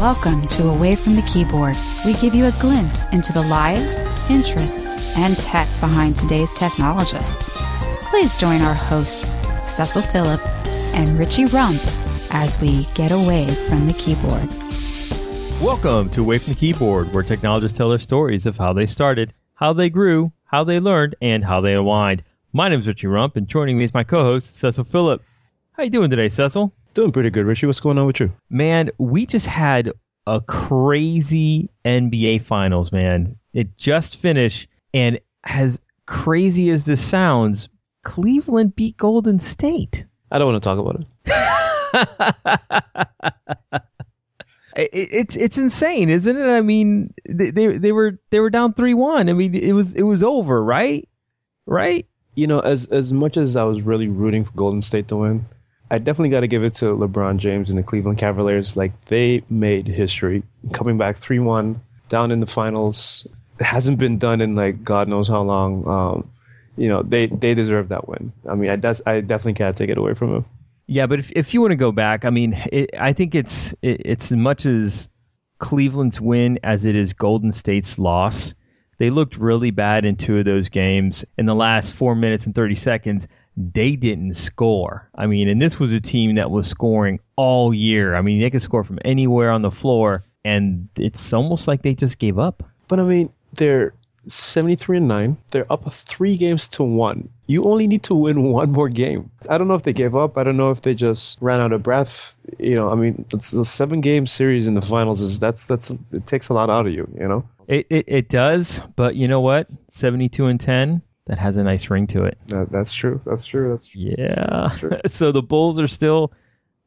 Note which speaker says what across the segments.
Speaker 1: Welcome to Away from the Keyboard. We give you a glimpse into the lives, interests, and tech behind today's technologists. Please join our hosts, Cecil Phillip and Richie Rump, as we get away from the keyboard.
Speaker 2: Welcome to Away from the Keyboard, where technologists tell their stories of how they started, how they grew, how they learned, and how they aligned. My name is Richie Rump, and joining me is my co-host, Cecil Phillip. How you doing today, Cecil?
Speaker 3: Doing pretty good, Richie. What's going on with you?
Speaker 2: Man, we just had a crazy NBA Finals, man. It just finished, and as crazy as this sounds, Cleveland beat Golden State.
Speaker 3: I don't want to talk about
Speaker 2: it. it it's it's insane, isn't it? I mean, they, they they were they were down three one. I mean, it was it was over, right? Right?
Speaker 3: You know, as as much as I was really rooting for Golden State to win, I definitely got to give it to LeBron James and the Cleveland Cavaliers. Like they made history, coming back three one down in the finals. It hasn't been done in like God knows how long. Um, you know, they they deserve that win. I mean, I des- I definitely can't take it away from them.
Speaker 2: Yeah, but if if you want to go back, I mean, it, I think it's it, it's as much as Cleveland's win as it is Golden State's loss. They looked really bad in two of those games. In the last four minutes and thirty seconds, they didn't score. I mean, and this was a team that was scoring all year. I mean, they could score from anywhere on the floor, and it's almost like they just gave up.
Speaker 3: But I mean, they're 73 and 9. They're up three games to one. You only need to win one more game. I don't know if they gave up. I don't know if they just ran out of breath. You know, I mean, it's a seven game series in the finals. Is that's that's it takes a lot out of you. You know,
Speaker 2: it it, it does. But you know what? 72 and 10 that has a nice ring to it.
Speaker 3: That, that's true. That's true. That's true.
Speaker 2: Yeah. That's true. so the Bulls are still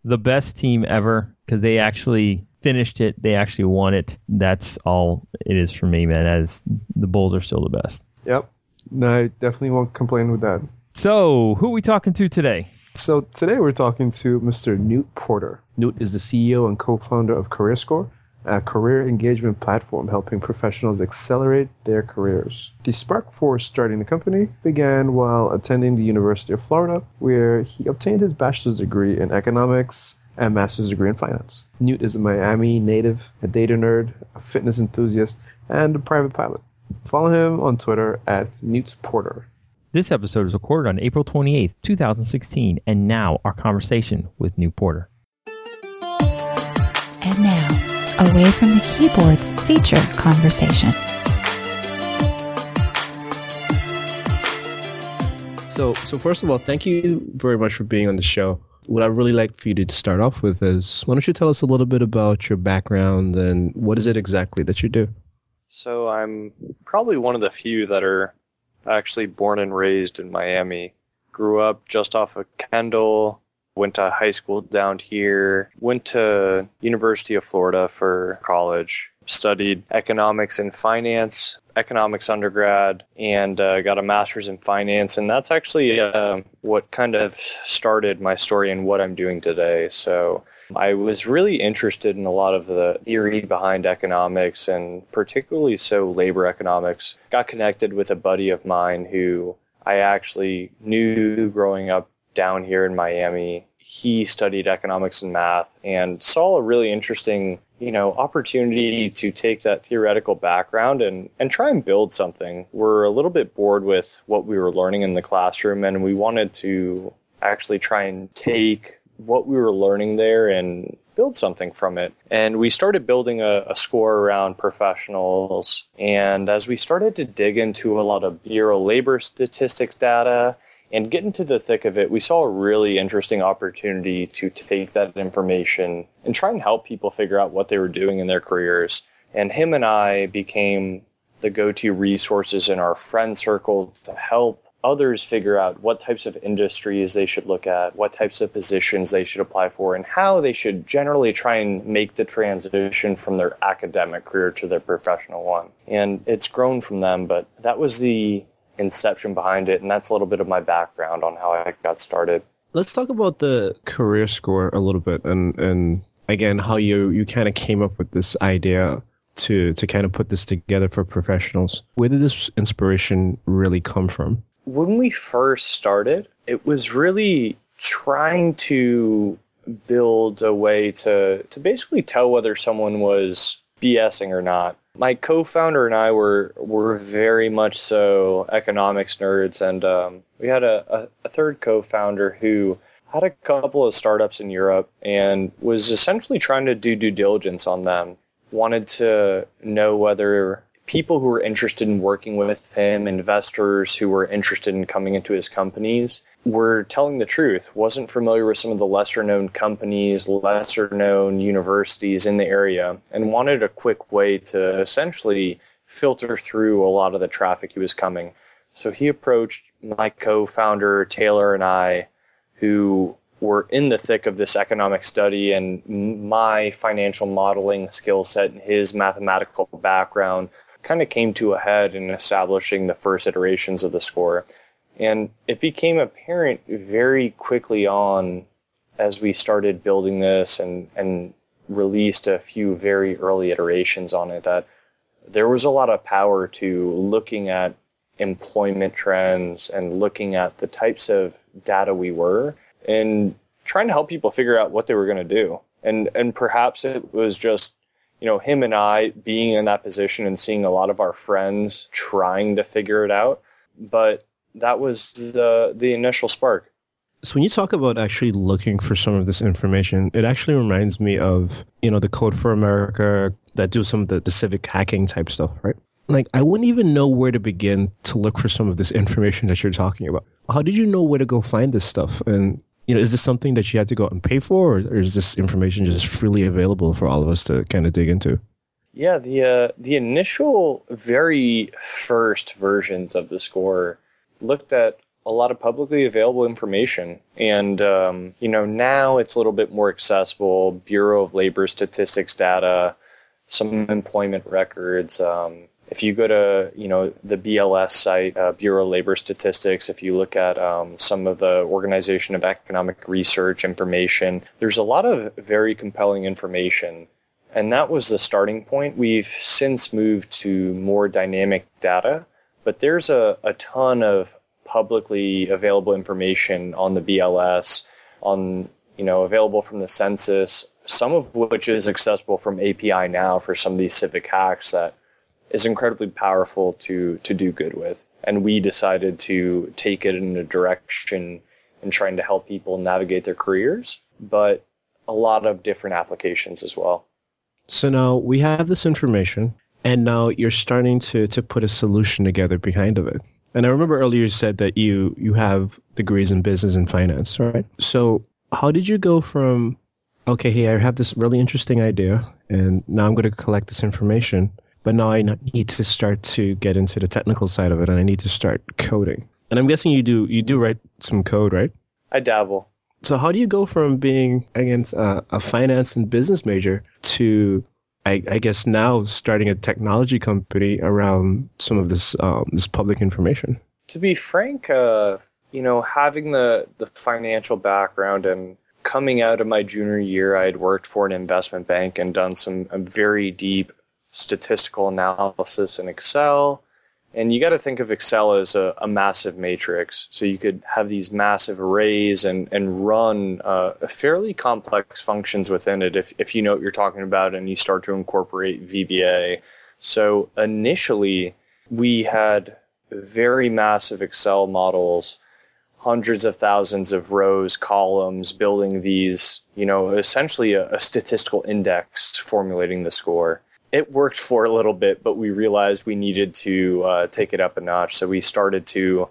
Speaker 2: the best team ever because they actually finished it. They actually won it. That's all it is for me, man. As the Bulls are still the best.
Speaker 3: Yep. No, I definitely won't complain with that.
Speaker 2: So, who are we talking to today?
Speaker 3: So, today we're talking to Mr. Newt Porter. Newt is the CEO and co founder of CareerScore, a career engagement platform helping professionals accelerate their careers. The spark for starting the company began while attending the University of Florida, where he obtained his bachelor's degree in economics and master's degree in finance. Newt is a Miami native, a data nerd, a fitness enthusiast, and a private pilot. Follow him on Twitter at Newt Porter.
Speaker 2: This episode is recorded on April 28th, 2016, and now our conversation with Newt Porter.
Speaker 1: And now, Away from the Keyboards feature conversation.
Speaker 3: So, so first of all, thank you very much for being on the show. What I'd really like for you to start off with is why don't you tell us a little bit about your background and what is it exactly that you do?
Speaker 4: So, I'm probably one of the few that are actually born and raised in Miami. Grew up just off of Kendall, went to high school down here, went to University of Florida for college, studied economics and finance, economics undergrad, and uh, got a master's in finance. And that's actually uh, what kind of started my story and what I'm doing today. So I was really interested in a lot of the theory behind economics and particularly so labor economics. Got connected with a buddy of mine who I actually knew growing up down here in Miami. He studied economics and math and saw a really interesting, you know, opportunity to take that theoretical background and, and try and build something. We're a little bit bored with what we were learning in the classroom and we wanted to actually try and take what we were learning there and build something from it. And we started building a, a, score around professionals. And as we started to dig into a lot of Bureau labor statistics data and get into the thick of it, we saw a really interesting opportunity to take that information and try and help people figure out what they were doing in their careers. And him and I became the go-to resources in our friend circle to help others figure out what types of industries they should look at, what types of positions they should apply for, and how they should generally try and make the transition from their academic career to their professional one. And it's grown from them, but that was the inception behind it, and that's a little bit of my background on how I got started.
Speaker 3: Let's talk about the career score a little bit, and and again how you you kind of came up with this idea to to kind of put this together for professionals. Where did this inspiration really come from?
Speaker 4: When we first started, it was really trying to build a way to to basically tell whether someone was BSing or not. My co-founder and I were were very much so economics nerds, and um, we had a, a, a third co-founder who had a couple of startups in Europe and was essentially trying to do due diligence on them. Wanted to know whether people who were interested in working with him, investors who were interested in coming into his companies, were telling the truth, wasn't familiar with some of the lesser known companies, lesser known universities in the area, and wanted a quick way to essentially filter through a lot of the traffic he was coming. So he approached my co founder, Taylor, and I, who were in the thick of this economic study and my financial modeling skill set and his mathematical background kind of came to a head in establishing the first iterations of the score. And it became apparent very quickly on as we started building this and, and released a few very early iterations on it that there was a lot of power to looking at employment trends and looking at the types of data we were and trying to help people figure out what they were going to do. And, and perhaps it was just, you know, him and I being in that position and seeing a lot of our friends trying to figure it out. But that was the the initial spark.
Speaker 3: So when you talk about actually looking for some of this information, it actually reminds me of you know the Code for America that do some of the, the civic hacking type stuff, right? Like I wouldn't even know where to begin to look for some of this information that you're talking about. How did you know where to go find this stuff? And you know, is this something that you had to go out and pay for, or, is this information just freely available for all of us to kind of dig into?
Speaker 4: Yeah, the uh, the initial, very first versions of the score looked at a lot of publicly available information. And, um, you know, now it's a little bit more accessible. Bureau of Labor Statistics data, some employment records. Um, if you go to, you know, the BLS site, uh, Bureau of Labor Statistics, if you look at um, some of the Organization of Economic Research information, there's a lot of very compelling information. And that was the starting point. We've since moved to more dynamic data but there's a, a ton of publicly available information on the BLS, on you know available from the census, some of which is accessible from API now for some of these civic hacks that is incredibly powerful to to do good with. And we decided to take it in a direction in trying to help people navigate their careers, but a lot of different applications as well.
Speaker 3: So now we have this information and now you're starting to to put a solution together behind of it. And I remember earlier you said that you you have degrees in business and finance, right? So how did you go from okay, hey, I have this really interesting idea, and now I'm going to collect this information, but now I need to start to get into the technical side of it, and I need to start coding. And I'm guessing you do you do write some code, right?
Speaker 4: I dabble.
Speaker 3: So how do you go from being against a, a finance and business major to I, I, guess now starting a technology company around some of this um, this public information.
Speaker 4: To be frank, uh, you know, having the the financial background and coming out of my junior year, I had worked for an investment bank and done some very deep statistical analysis in Excel and you got to think of Excel as a, a, massive matrix. So you could have these massive arrays and, and run uh, fairly complex functions within it if, if you know what you're talking about and you start to incorporate VBA. So initially, we had very massive Excel models, hundreds of thousands of rows, columns, building these, you know, essentially a, a statistical index formulating the score it worked for a little bit, but we realized we needed to uh, take it up a notch. So we started to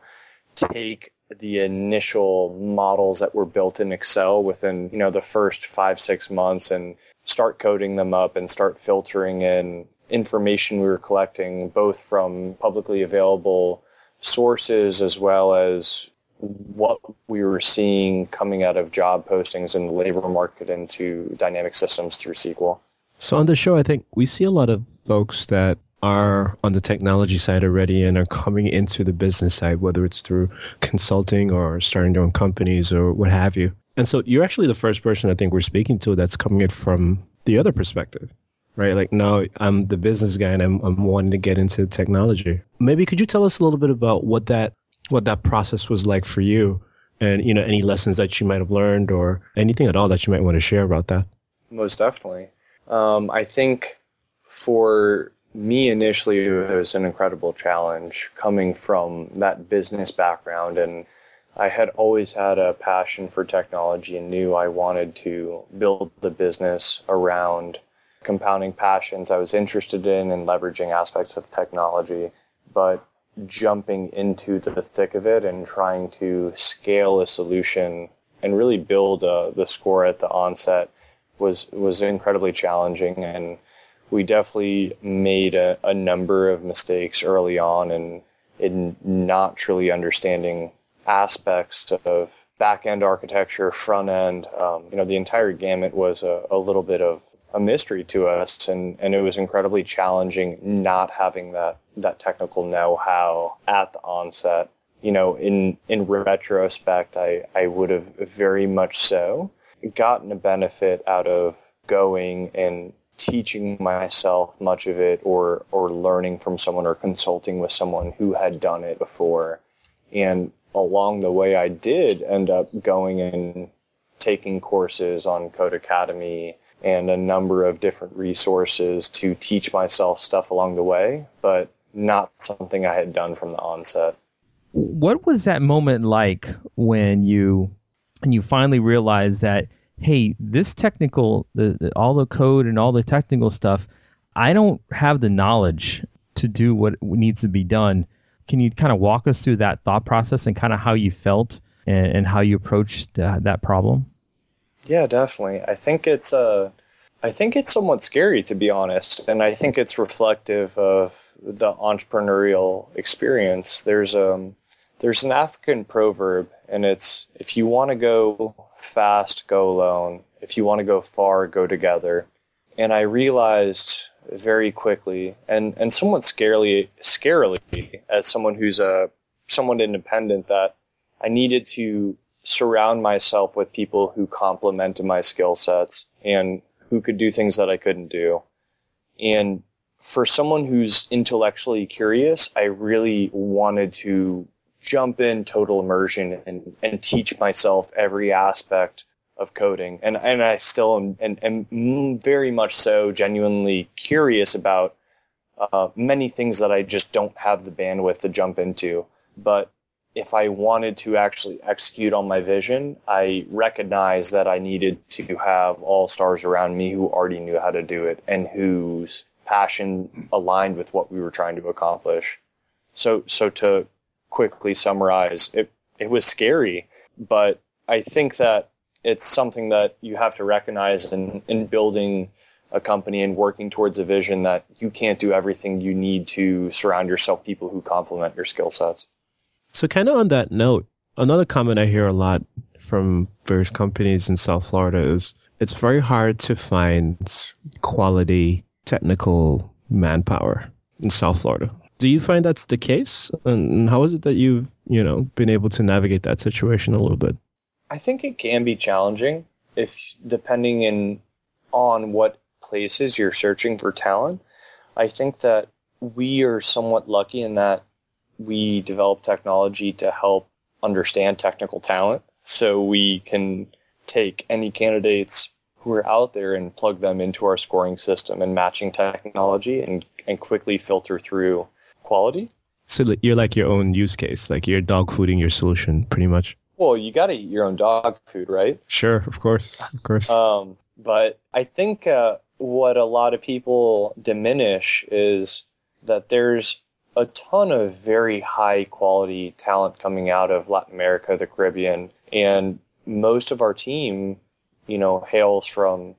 Speaker 4: take the initial models that were built in Excel within you know the first five six months and start coding them up and start filtering in information we were collecting both from publicly available sources as well as what we were seeing coming out of job postings in the labor market into dynamic systems through SQL.
Speaker 3: So on the show, I think we see a lot of folks that are on the technology side already and are coming into the business side, whether it's through consulting or starting their own companies or what have you. And so you're actually the first person I think we're speaking to that's coming in from the other perspective, right? Like now I'm the business guy and I'm, I'm wanting to get into technology. Maybe could you tell us a little bit about what that, what that process was like for you and you know any lessons that you might have learned or anything at all that you might want to share about that.
Speaker 4: Most definitely. Um, I think for me initially it was an incredible challenge coming from that business background and I had always had a passion for technology and knew I wanted to build the business around compounding passions I was interested in and leveraging aspects of technology, but jumping into the thick of it and trying to scale a solution and really build uh, the score at the onset was was incredibly challenging and we definitely made a, a number of mistakes early on and in not truly understanding aspects of back end architecture, front end. Um, you know, the entire gamut was a, a little bit of a mystery to us, and, and it was incredibly challenging not having that that technical know how at the onset. You know, in in retrospect, I I would have very much so gotten a benefit out of going and teaching myself much of it or or learning from someone or consulting with someone who had done it before and along the way I did end up going and taking courses on Codecademy and a number of different resources to teach myself stuff along the way, but not something I had done from the onset.
Speaker 2: What was that moment like when you and you finally realize that hey, this technical, the, the, all the code and all the technical stuff, I don't have the knowledge to do what needs to be done. Can you kind of walk us through that thought process and kind of how you felt and, and how you approached uh, that problem?
Speaker 4: Yeah, definitely. I think it's uh, I think it's somewhat scary to be honest, and I think it's reflective of the entrepreneurial experience. There's um, there's an African proverb, and it's if you want to go fast, go alone. If you want to go far, go together. And I realized very quickly and, and somewhat scarily, scarily as someone who's a somewhat independent that I needed to surround myself with people who complemented my skill sets and who could do things that I couldn't do. And for someone who's intellectually curious, I really wanted to jump in total immersion and, and teach myself every aspect of coding. And, and I still am, and, am very much so genuinely curious about uh, many things that I just don't have the bandwidth to jump into. But if I wanted to actually execute on my vision, I recognized that I needed to have all stars around me who already knew how to do it and whose passion aligned with what we were trying to accomplish. So, so to quickly summarize, it it was scary, but I think that it's something that you have to recognize in, in building a company and working towards a vision that you can't do everything you need to surround yourself people who complement your skill sets.
Speaker 3: So kind of on that note, another comment I hear a lot from various companies in South Florida is it's very hard to find quality technical manpower in South Florida. Do you find that's the case? And how is it that you've, you know, been able to navigate that situation a little bit?
Speaker 4: I think it can be challenging if depending in on what places you're searching for talent. I think that we are somewhat lucky in that we develop technology to help understand technical talent. So we can take any candidates who are out there and plug them into our scoring system and matching technology and, and quickly filter through quality.
Speaker 3: So you're like your own use case, like you're dog fooding your solution pretty much.
Speaker 4: Well, you got to eat your own dog food, right?
Speaker 3: Sure, of course, of course.
Speaker 4: Um, but I think uh, what a lot of people diminish is that there's a ton of very high quality talent coming out of Latin America, the Caribbean, and most of our team, you know, hails from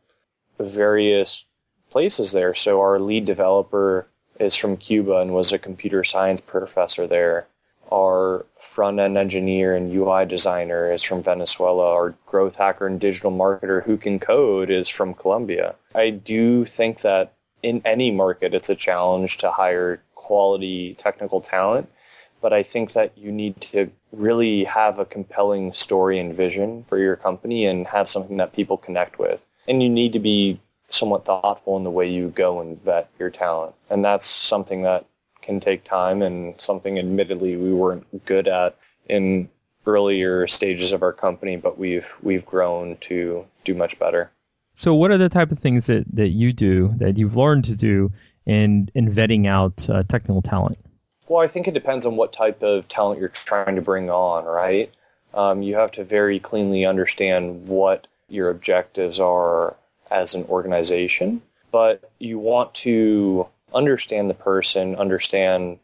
Speaker 4: various places there. So our lead developer is from Cuba and was a computer science professor there. Our front end engineer and UI designer is from Venezuela. Our growth hacker and digital marketer who can code is from Colombia. I do think that in any market, it's a challenge to hire quality technical talent. But I think that you need to really have a compelling story and vision for your company and have something that people connect with. And you need to be somewhat thoughtful in the way you go and vet your talent. And that's something that can take time and something admittedly we weren't good at in earlier stages of our company, but we've we've grown to do much better.
Speaker 2: So, what are the type of things that, that you do that you've learned to do in in vetting out uh, technical talent?
Speaker 4: Well, I think it depends on what type of talent you're trying to bring on, right? Um, you have to very cleanly understand what your objectives are as an organization, but you want to understand the person, understand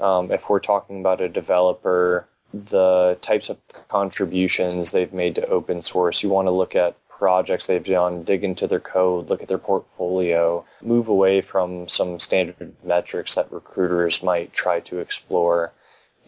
Speaker 4: um, if we're talking about a developer, the types of contributions they've made to open source. You want to look at projects they've done, dig into their code, look at their portfolio, move away from some standard metrics that recruiters might try to explore.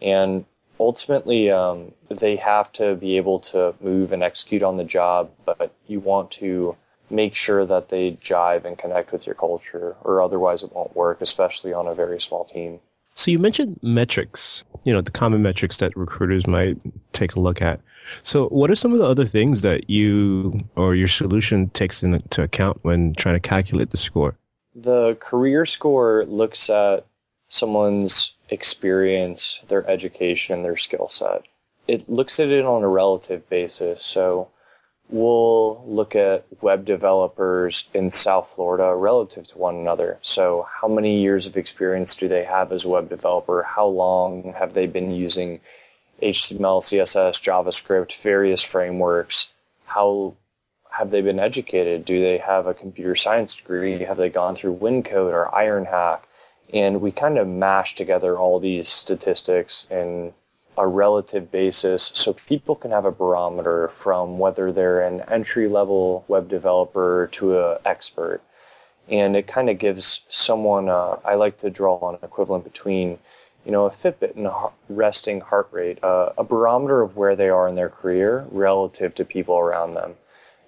Speaker 4: And ultimately, um, they have to be able to move and execute on the job, but you want to make sure that they jive and connect with your culture, or otherwise it won't work, especially on a very small team.
Speaker 3: So you mentioned metrics, you know, the common metrics that recruiters might take a look at. So what are some of the other things that you or your solution takes into account when trying to calculate the score?
Speaker 4: The career score looks at someone's experience, their education, their skill set. It looks at it on a relative basis. So we'll look at web developers in South Florida relative to one another. So how many years of experience do they have as a web developer? How long have they been using HTML, CSS, JavaScript, various frameworks? How have they been educated? Do they have a computer science degree? Have they gone through Wyncode or IronHack? And we kind of mash together all these statistics in a relative basis so people can have a barometer from whether they're an entry level web developer to an expert. And it kind of gives someone, I like to draw an equivalent between, you know, a Fitbit and a resting heart rate, uh, a barometer of where they are in their career relative to people around them.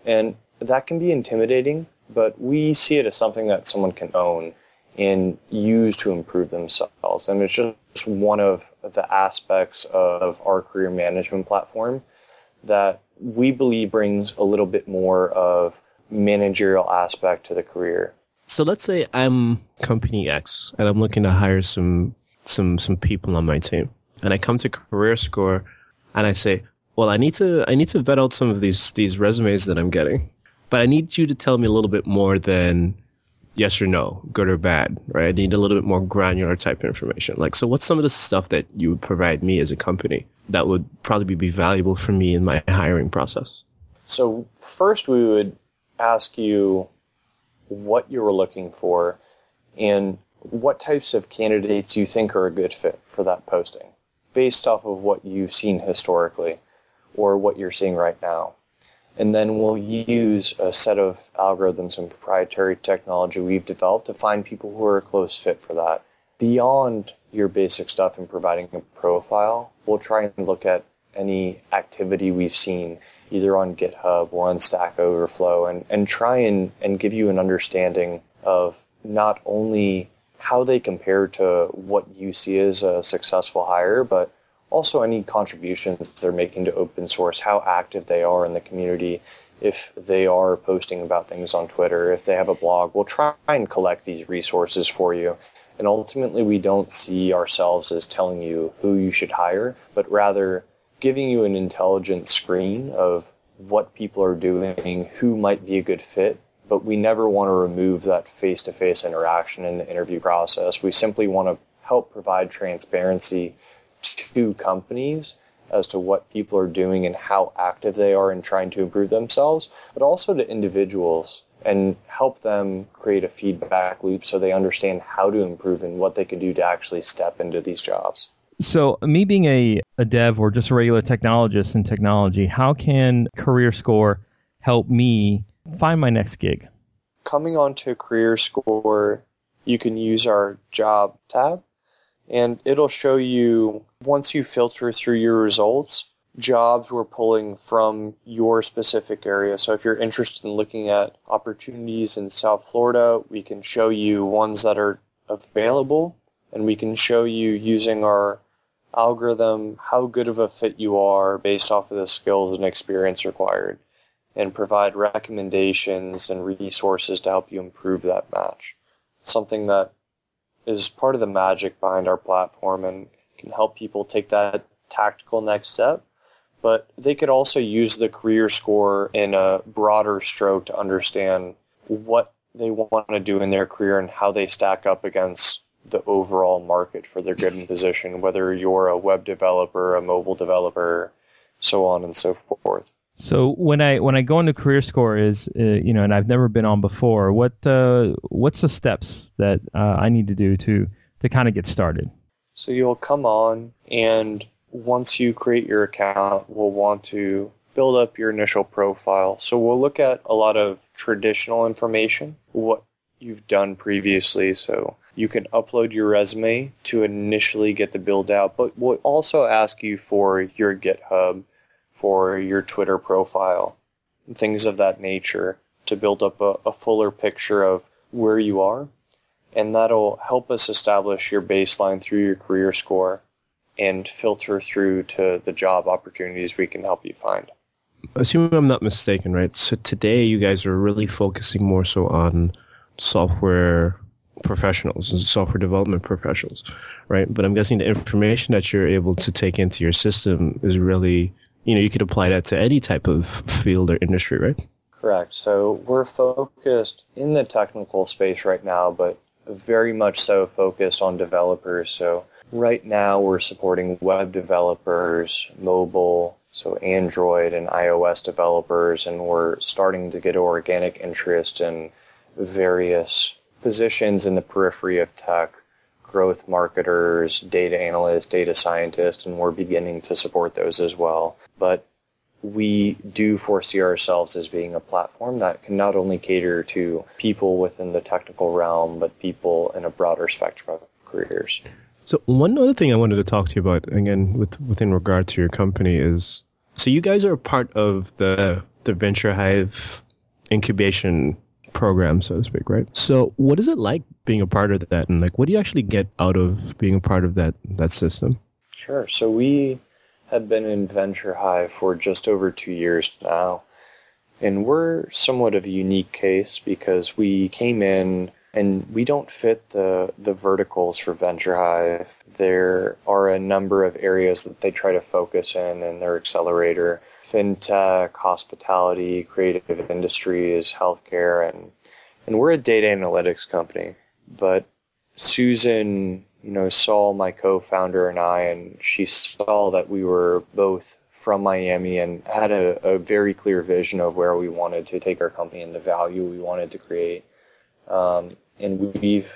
Speaker 4: And that can be intimidating, but we see it as something that someone can own and use to improve themselves. And it's just one of the aspects of our career management platform that we believe brings a little bit more of managerial aspect to the career.
Speaker 3: So let's say I'm company X and I'm looking to hire some some some people on my team. And I come to Career Score and I say, "Well, I need to I need to vet out some of these these resumes that I'm getting. But I need you to tell me a little bit more than yes or no, good or bad, right? I need a little bit more granular type information. Like, so what's some of the stuff that you would provide me as a company that would probably be valuable for me in my hiring process?
Speaker 4: So first we would ask you what you were looking for and what types of candidates you think are a good fit for that posting based off of what you've seen historically or what you're seeing right now. And then we'll use a set of algorithms and proprietary technology we've developed to find people who are a close fit for that. Beyond your basic stuff in providing a profile, we'll try and look at any activity we've seen either on GitHub or on Stack Overflow and, and try and, and give you an understanding of not only how they compare to what you see as a successful hire, but also any contributions they're making to open source, how active they are in the community, if they are posting about things on Twitter, if they have a blog, we'll try and collect these resources for you. And ultimately, we don't see ourselves as telling you who you should hire, but rather giving you an intelligent screen of what people are doing, who might be a good fit. But we never want to remove that face to face interaction in the interview process. We simply want to help provide transparency to companies as to what people are doing and how active they are in trying to improve themselves, but also to individuals and help them create a feedback loop so they understand how to improve and what they can do to actually step into these jobs.
Speaker 2: So, me being a, a dev or just a regular technologist in technology, how can Career Score help me find my next gig?
Speaker 4: Coming onto Career Score, you can use our job tab and it'll show you once you filter through your results jobs we're pulling from your specific area. So if you're interested in looking at opportunities in south florida we can show you ones that are available and we can show you using our algorithm how good of a fit you are based off of the skills and experience required and provide recommendations and resources to help you improve that match. Something that is part of the magic behind our platform and can help people take that tactical next step, but they could also use the career score in a broader stroke to understand what they want to do in their career and how they stack up against the overall market for their given position, whether you're a web developer, a mobile developer, so on and so forth.
Speaker 2: So when I when I go into Career Score is uh, you know and I've never been on before. What uh, what's the steps that uh, I need to do to to kind of get started?
Speaker 4: So you'll come on and once you create your account, we'll want to build up your initial profile. So we'll look at a lot of traditional information, what you've done previously. So you can upload your resume to initially get the build out, but we'll also ask you for your GitHub, for your Twitter profile, things of that nature to build up a, a fuller picture of where you are. And that'll help us establish your baseline through your career score and filter through to the job opportunities we can help you find.
Speaker 3: Assuming I'm not mistaken, right? So today you guys are really focusing more so on software professionals and software development professionals, right? But I'm guessing the information that you're able to take into your system is really, you know, you could apply that to any type of field or industry, right?
Speaker 4: Correct. So we're focused in the technical space right now, but very much so focused on developers. So right now we're supporting web developers, mobile, so Android and iOS developers, and we're starting to get organic interest in various positions in the periphery of tech, growth marketers, data analysts, data scientists, and we're beginning to support those as well. But we do foresee ourselves as being a platform that can not only cater to people within the technical realm, but people in a broader spectrum of careers.
Speaker 3: So one other thing I wanted to talk to you about, again, with within regard to your company, is so you guys are part of the the Venture Hive incubation program, so to speak, right? So what is it like being a part of that, and like what do you actually get out of being a part of that that system?
Speaker 4: Sure. So we have been in Venture Hive for just over two years now. And we're somewhat of a unique case because we came in and we don't fit the, the verticals for Venture Hive. There are a number of areas that they try to focus in in their accelerator fintech, hospitality, creative industries, healthcare, and and we're a data analytics company. But Susan, you know, saw my co-founder and I, and she saw that we were both from Miami and had a, a very clear vision of where we wanted to take our company and the value we wanted to create. Um, and we've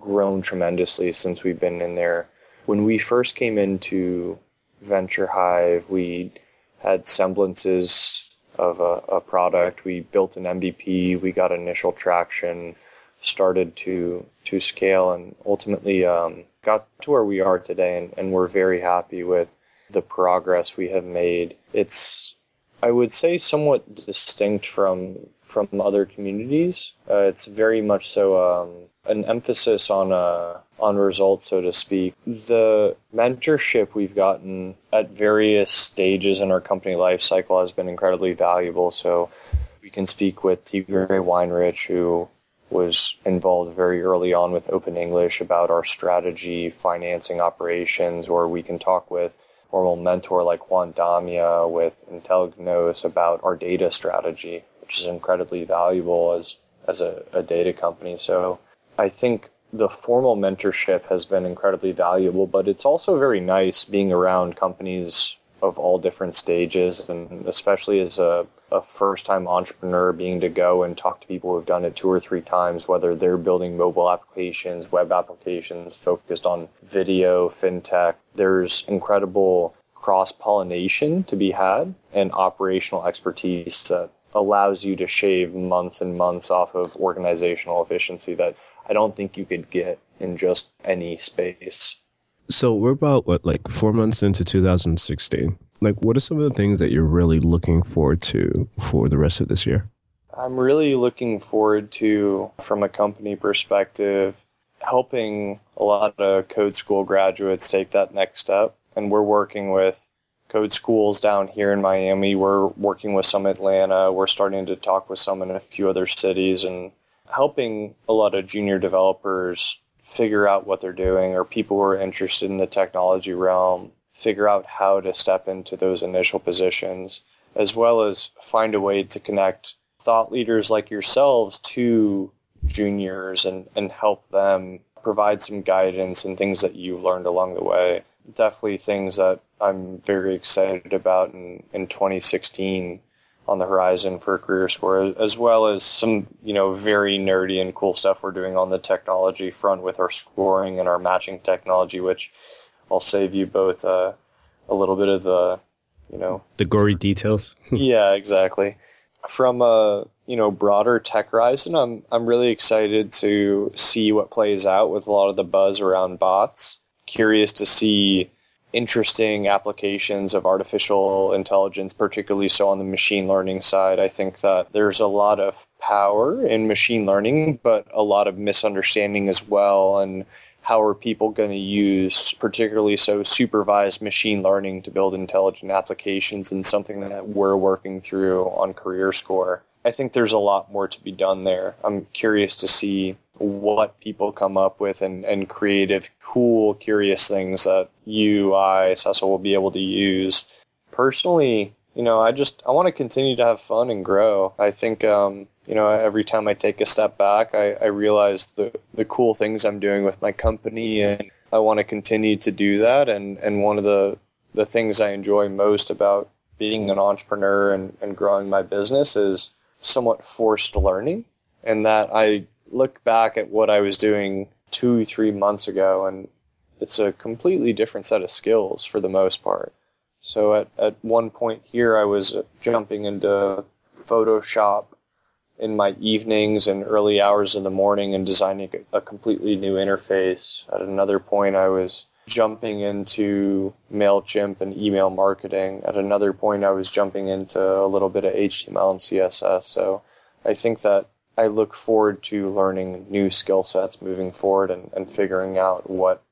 Speaker 4: grown tremendously since we've been in there. When we first came into Venture Hive, we had semblances of a, a, product. We built an MVP. We got initial traction, started to to scale, and ultimately um, got to where we are today. And, and we're very happy with the progress we have made. It's I would say somewhat distinct from from other communities. Uh, it's very much so um, an emphasis on uh, on results, so to speak. The mentorship we've gotten at various stages in our company life cycle has been incredibly valuable. So we can speak with Tigre Wenrich, who was involved very early on with Open English about our strategy, financing operations, or we can talk with formal mentor like Juan Damia with Intellignos about our data strategy which is incredibly valuable as as a, a data company. So I think the formal mentorship has been incredibly valuable, but it's also very nice being around companies of all different stages, and especially as a, a first time entrepreneur, being to go and talk to people who've done it two or three times, whether they're building mobile applications, web applications focused on video, fintech. There's incredible cross pollination to be had and operational expertise that allows you to shave months and months off of organizational efficiency that I don't think you could get in just any space.
Speaker 3: So we're about what, like four months into 2016. Like, what are some of the things that you're really looking forward to for the rest of this year?
Speaker 4: I'm really looking forward to, from a company perspective, helping a lot of code school graduates take that next step. And we're working with code schools down here in Miami. We're working with some Atlanta. We're starting to talk with some in a few other cities and helping a lot of junior developers figure out what they're doing or people who are interested in the technology realm figure out how to step into those initial positions, as well as find a way to connect thought leaders like yourselves to juniors and, and help them provide some guidance and things that you've learned along the way. Definitely things that I'm very excited about in, in 2016 on the horizon for career score, as well as some, you know, very nerdy and cool stuff we're doing on the technology front with our scoring and our matching technology, which I'll save you both uh, a little bit of the, you know,
Speaker 3: the gory details.
Speaker 4: yeah, exactly. From a you know broader tech horizon, I'm I'm really excited to see what plays out with a lot of the buzz around bots. Curious to see interesting applications of artificial intelligence, particularly so on the machine learning side. I think that there's a lot of power in machine learning, but a lot of misunderstanding as well. And how are people going to use, particularly so supervised machine learning to build intelligent applications and something that we're working through on Career Score. I think there's a lot more to be done there. I'm curious to see what people come up with and, and creative, cool, curious things that you, I, Cecil will be able to use. Personally, you know, I just I want to continue to have fun and grow. I think um, you know every time I take a step back, I, I realize the the cool things I'm doing with my company, and I want to continue to do that. And and one of the the things I enjoy most about being an entrepreneur and, and growing my business is somewhat forced learning, and that I look back at what I was doing two, three months ago, and it's a completely different set of skills for the most part. So at, at one point here, I was jumping into Photoshop in my evenings and early hours in the morning and designing a completely new interface. At another point, I was jumping into MailChimp and email marketing. At another point, I was jumping into a little bit of HTML and CSS. So I think that I look forward to learning new skill sets moving forward and, and figuring out what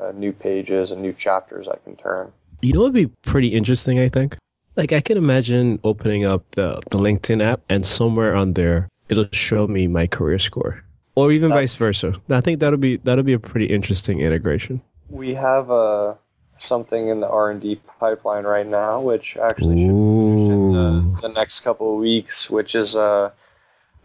Speaker 4: uh, new pages and new chapters I can turn.
Speaker 3: You know it'd be pretty interesting, I think? Like I can imagine opening up the, the LinkedIn app and somewhere on there it'll show me my career score. Or even That's, vice versa. I think that'll be that'll be a pretty interesting integration.
Speaker 4: We have uh, something in the R and D pipeline right now, which actually should be in the, the, next couple of weeks, which is uh,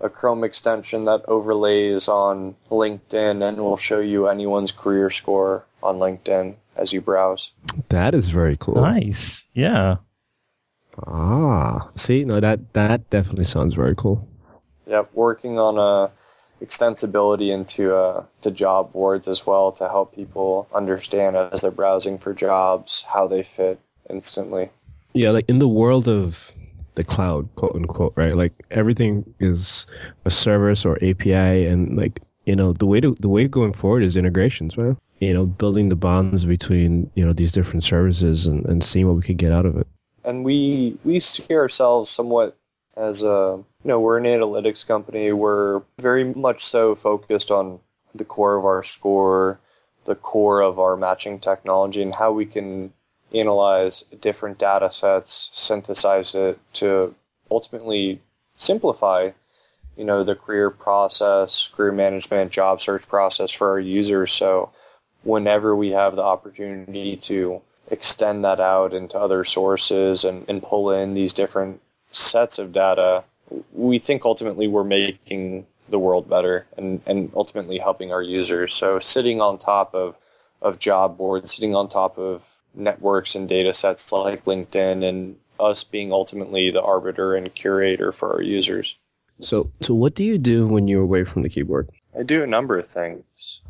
Speaker 4: a Chrome extension that overlays on LinkedIn and will show you anyone's career score on LinkedIn as you browse.
Speaker 3: That is very cool.
Speaker 2: Nice. Yeah.
Speaker 3: Ah, see, no, that that definitely sounds very cool.
Speaker 4: Yep, working on a extensibility into uh, to job boards as well to help people understand as they're browsing for jobs how they fit instantly.
Speaker 3: Yeah, like in the world of the cloud, quote unquote, right? Like everything is a service or API, and like you know the way to the way going forward is integrations, man. You know, building the bonds between you know these different services and, and seeing what we could get out of it.
Speaker 4: And we we see ourselves somewhat as a you know we're an analytics company. We're very much so focused on the core of our score, the core of our matching technology, and how we can analyze different data sets, synthesize it to ultimately simplify, you know, the career process, career management, job search process for our users. So whenever we have the opportunity to extend that out into other sources and, and pull in these different sets of data, we think ultimately we're making the world better and, and ultimately helping our users. So sitting on top of, of job boards, sitting on top of networks and data sets like LinkedIn and us being ultimately the arbiter and curator for our users.
Speaker 3: So, so what do you do when you're away from the keyboard?
Speaker 4: I do a number of things.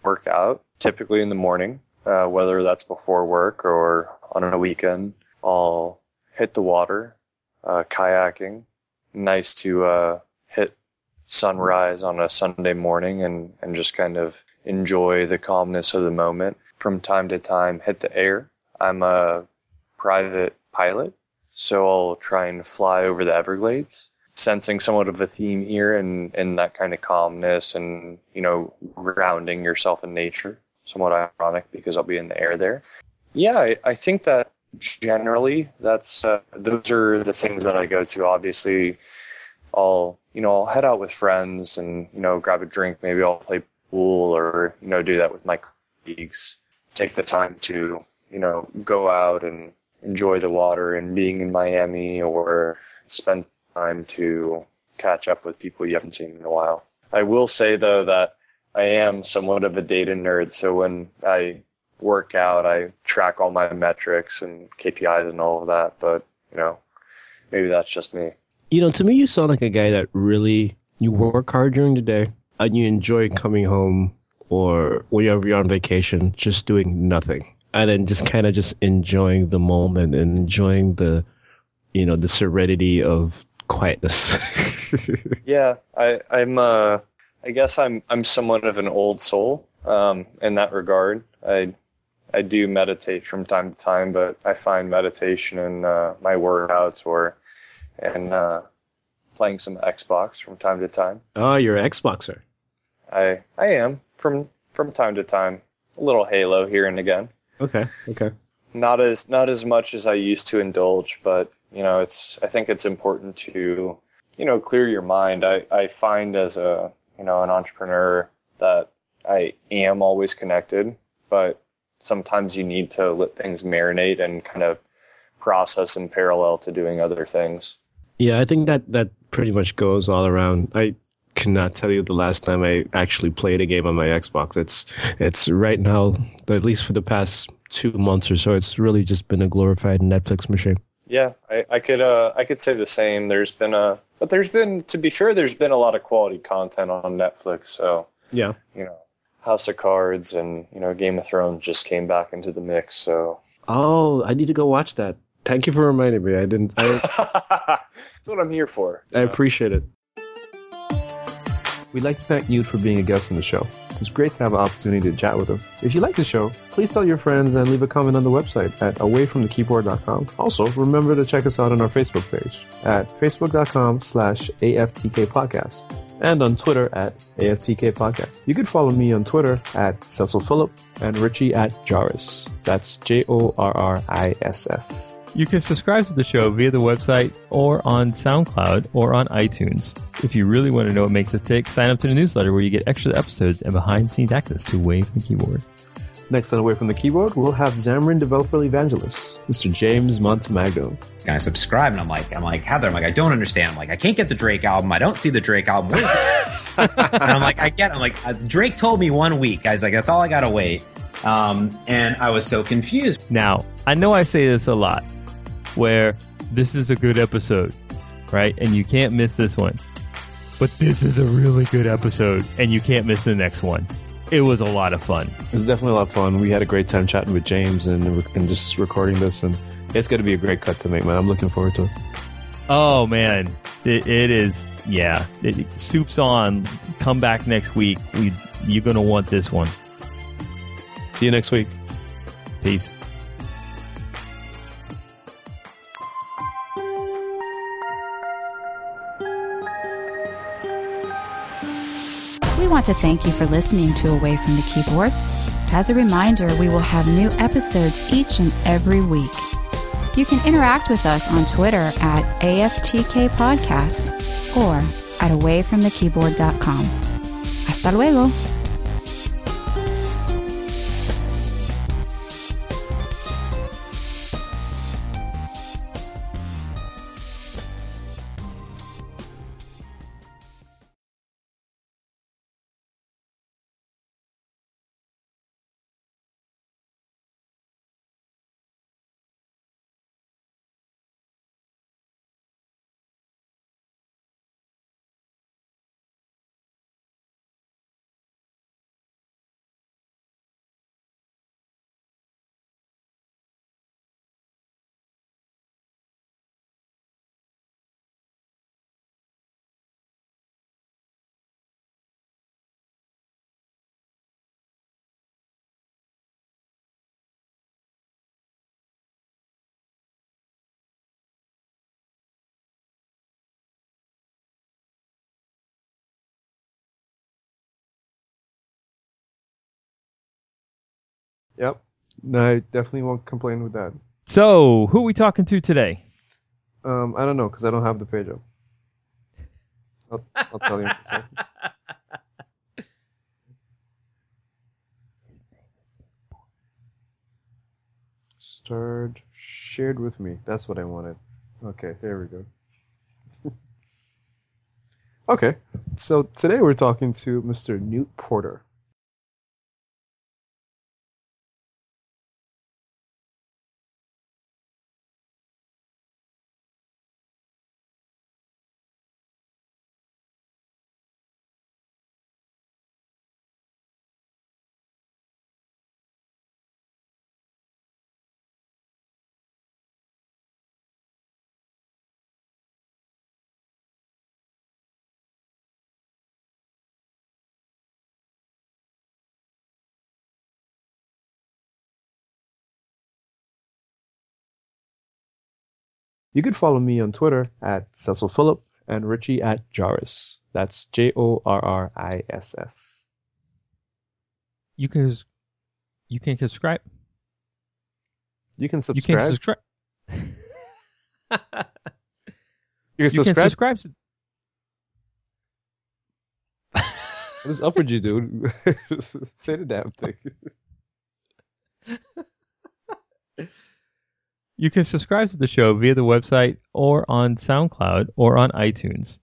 Speaker 4: Work out, typically in the morning, uh, whether that's before work or on a weekend. I'll hit the water, uh, kayaking. Nice to uh, hit sunrise on a Sunday morning and, and just kind of enjoy the calmness of the moment. From time to time, hit the air, I'm a private pilot, so I'll try and fly over the Everglades, sensing somewhat of a theme here and, and that kind of calmness and, you know, grounding yourself in nature. Somewhat ironic because I'll be in the air there. Yeah, I, I think that generally that's uh, those are the things that I go to. Obviously, I'll you know I'll head out with friends and you know grab a drink. Maybe I'll play pool or you know do that with my colleagues. Take the time to you know, go out and enjoy the water and being in Miami or spend time to catch up with people you haven't seen in a while. I will say though that I am somewhat of a data nerd, so when I work out, I track all my metrics and KPIs and all of that, but you know, maybe that's just me.
Speaker 3: You know, to me, you sound like a guy that really you work hard during the day and you enjoy coming home or whenever you're on vacation, just doing nothing and then just kind of just enjoying the moment and enjoying the, you know, the serenity of quietness.
Speaker 4: yeah, I, I'm. Uh, I guess I'm. I'm somewhat of an old soul um, in that regard. I I do meditate from time to time, but I find meditation in uh, my workouts or and uh, playing some Xbox from time to time.
Speaker 3: Oh, you're an Xboxer.
Speaker 4: I I am from from time to time. A little Halo here and again.
Speaker 3: Okay. Okay.
Speaker 4: Not as not as much as I used to indulge, but you know, it's I think it's important to you know clear your mind. I I find as a you know an entrepreneur that I am always connected, but sometimes you need to let things marinate and kind of process in parallel to doing other things.
Speaker 3: Yeah, I think that that pretty much goes all around. I cannot tell you the last time I actually played a game on my Xbox. It's it's right now, at least for the past two months or so, it's really just been a glorified Netflix machine.
Speaker 4: Yeah, I, I could uh, I could say the same. There's been a but there's been to be sure there's been a lot of quality content on Netflix. So
Speaker 3: yeah,
Speaker 4: you know, House of Cards and you know Game of Thrones just came back into the mix. So
Speaker 3: oh, I need to go watch that. Thank you for reminding me. I didn't. I,
Speaker 4: That's what I'm here for.
Speaker 3: I appreciate it.
Speaker 5: We'd like to thank Newt for being a guest on the show. It's great to have an opportunity to chat with him. If you like the show, please tell your friends and leave a comment on the website at awayfromthekeyboard.com. Also, remember to check us out on our Facebook page at facebook.com slash AFTK podcast and on Twitter at AFTK podcast. You can follow me on Twitter at Cecil Phillip and Richie at Jorriss. That's J-O-R-R-I-S-S.
Speaker 2: You can subscribe to the show via the website or on SoundCloud or on iTunes. If you really want to know what makes us tick, sign up to the newsletter where you get extra episodes and behind the scenes access to Away from the Keyboard.
Speaker 5: Next on Away from the Keyboard, we'll have Xamarin developer evangelist, Mr. James Montemagno.
Speaker 6: And I subscribe and I'm like, I'm like, Heather, I'm like, I don't understand. I'm like, I can't get the Drake album. I don't see the Drake album. and I'm like, I get, I'm like, uh, Drake told me one week. I was like, that's all I gotta wait. Um, and I was so confused.
Speaker 2: Now, I know I say this a lot, where this is a good episode, right? And you can't miss this one. But this is a really good episode, and you can't miss the next one. It was a lot of fun.
Speaker 5: It was definitely a lot of fun. We had a great time chatting with James and, and just recording this, and it's going to be a great cut to make, man. I'm looking forward to it.
Speaker 2: Oh man, it, it is. Yeah, it, soup's on. Come back next week. We, you're gonna want this one.
Speaker 5: See you next week.
Speaker 2: Peace.
Speaker 1: Want to thank you for listening to Away from the Keyboard. As a reminder, we will have new episodes each and every week. You can interact with us on Twitter at AFTK Podcast or at awayfromthekeyboard.com. Hasta luego.
Speaker 5: Yep. No, I definitely won't complain with that.
Speaker 2: So, who are we talking to today?
Speaker 5: Um, I don't know because I don't have the page up. I'll, I'll tell you. Second.
Speaker 3: Shared with me. That's what I wanted. Okay, there we go. okay, so today we're talking to Mr. Newt Porter. You can follow me on Twitter at Cecil Phillip and Richie at Jorriss. That's J O R R I S S.
Speaker 2: You can you can subscribe.
Speaker 3: You can subscribe.
Speaker 2: You
Speaker 3: subscribe.
Speaker 2: can subscribe.
Speaker 3: You can
Speaker 2: You can
Speaker 3: subscribe.
Speaker 2: subscribe. to-
Speaker 3: What is up with you, dude? Say the damn thing.
Speaker 2: You can subscribe to the show via the website or on SoundCloud or on iTunes.